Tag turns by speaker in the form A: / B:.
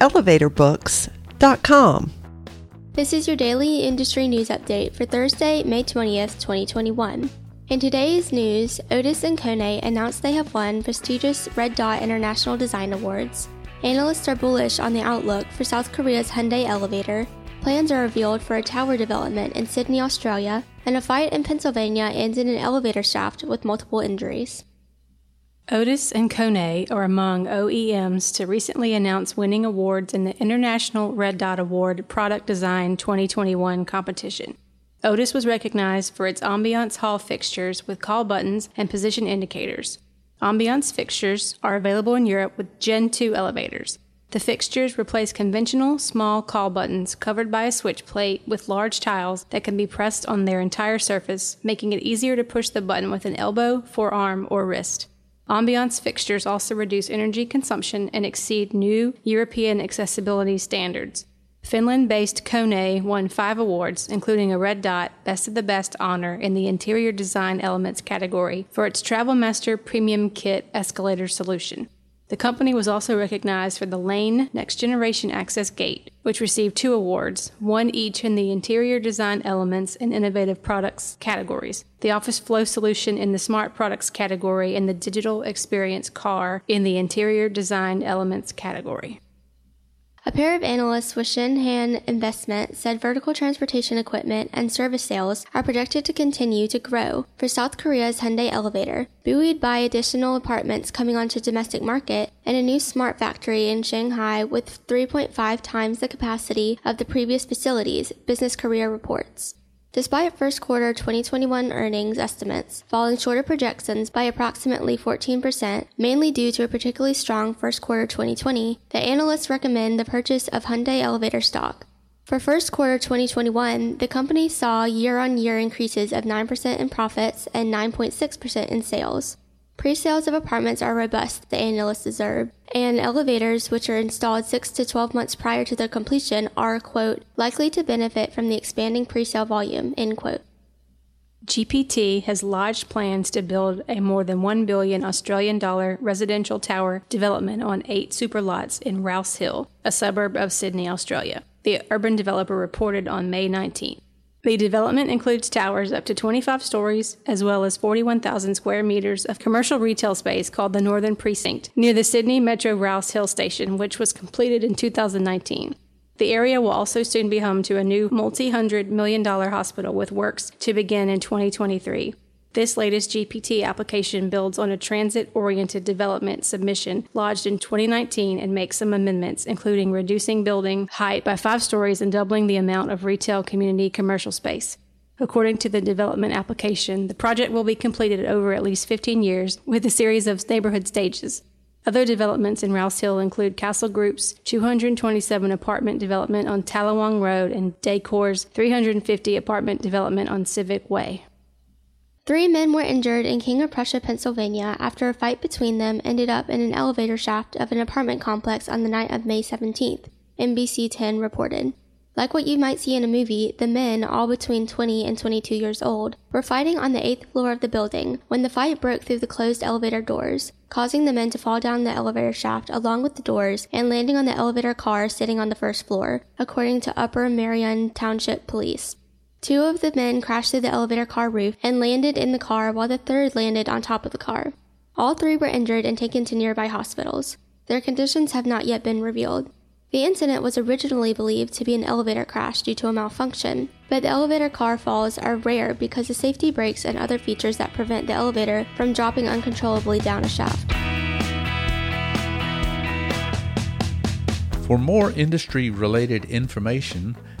A: elevatorbooks.com.
B: This is your daily industry news update for Thursday, May 20th, 2021. In today's news, Otis and Kone announced they have won prestigious Red Dot International Design Awards. Analysts are bullish on the outlook for South Korea's Hyundai Elevator. Plans are revealed for a tower development in Sydney, Australia, and a fight in Pennsylvania ends in an elevator shaft with multiple injuries.
C: Otis and Kone are among OEMs to recently announce winning awards in the International Red Dot Award Product Design 2021 competition. Otis was recognized for its ambiance hall fixtures with call buttons and position indicators. Ambiance fixtures are available in Europe with Gen 2 elevators. The fixtures replace conventional small call buttons covered by a switch plate with large tiles that can be pressed on their entire surface, making it easier to push the button with an elbow, forearm, or wrist. Ambiance fixtures also reduce energy consumption and exceed new European accessibility standards. Finland based Kone won five awards, including a Red Dot Best of the Best honor in the Interior Design Elements category for its Travelmaster Premium Kit escalator solution. The company was also recognized for the Lane Next Generation Access Gate, which received two awards, one each in the Interior Design Elements and Innovative Products categories. The Office Flow Solution in the Smart Products category and the Digital Experience Car in the Interior Design Elements category.
B: A pair of analysts with Shinhan Investment said vertical transportation equipment and service sales are projected to continue to grow for South Korea's Hyundai Elevator, buoyed by additional apartments coming onto domestic market and a new smart factory in Shanghai with 3.5 times the capacity of the previous facilities, Business Korea reports. Despite first quarter 2021 earnings estimates falling short of projections by approximately 14%, mainly due to a particularly strong first quarter 2020, the analysts recommend the purchase of Hyundai elevator stock. For first quarter 2021, the company saw year on year increases of 9% in profits and 9.6% in sales. Pre-sales of apartments are robust, the analysts observed, and elevators, which are installed 6 to 12 months prior to their completion, are, quote, likely to benefit from the expanding pre-sale volume, end quote.
C: GPT has lodged plans to build a more than 1 billion Australian dollar residential tower development on eight super lots in Rouse Hill, a suburb of Sydney, Australia. The urban developer reported on May 19th. The development includes towers up to 25 stories, as well as 41,000 square meters of commercial retail space called the Northern Precinct, near the Sydney Metro Rouse Hill Station, which was completed in 2019. The area will also soon be home to a new multi hundred million dollar hospital with works to begin in 2023. This latest GPT application builds on a transit oriented development submission lodged in 2019 and makes some amendments, including reducing building height by five stories and doubling the amount of retail community commercial space. According to the development application, the project will be completed over at least 15 years with a series of neighborhood stages. Other developments in Rouse Hill include Castle Group's 227 apartment development on Tallawong Road and Daycor's 350 apartment development on Civic Way.
B: Three men were injured in King of Prussia, Pennsylvania, after a fight between them ended up in an elevator shaft of an apartment complex on the night of May 17th, NBC 10 reported. Like what you might see in a movie, the men, all between 20 and 22 years old, were fighting on the eighth floor of the building when the fight broke through the closed elevator doors, causing the men to fall down the elevator shaft along with the doors and landing on the elevator car sitting on the first floor, according to Upper Merion Township Police. Two of the men crashed through the elevator car roof and landed in the car while the third landed on top of the car. All three were injured and taken to nearby hospitals. Their conditions have not yet been revealed. The incident was originally believed to be an elevator crash due to a malfunction, but the elevator car falls are rare because of safety brakes and other features that prevent the elevator from dropping uncontrollably down a shaft.
D: For more industry related information,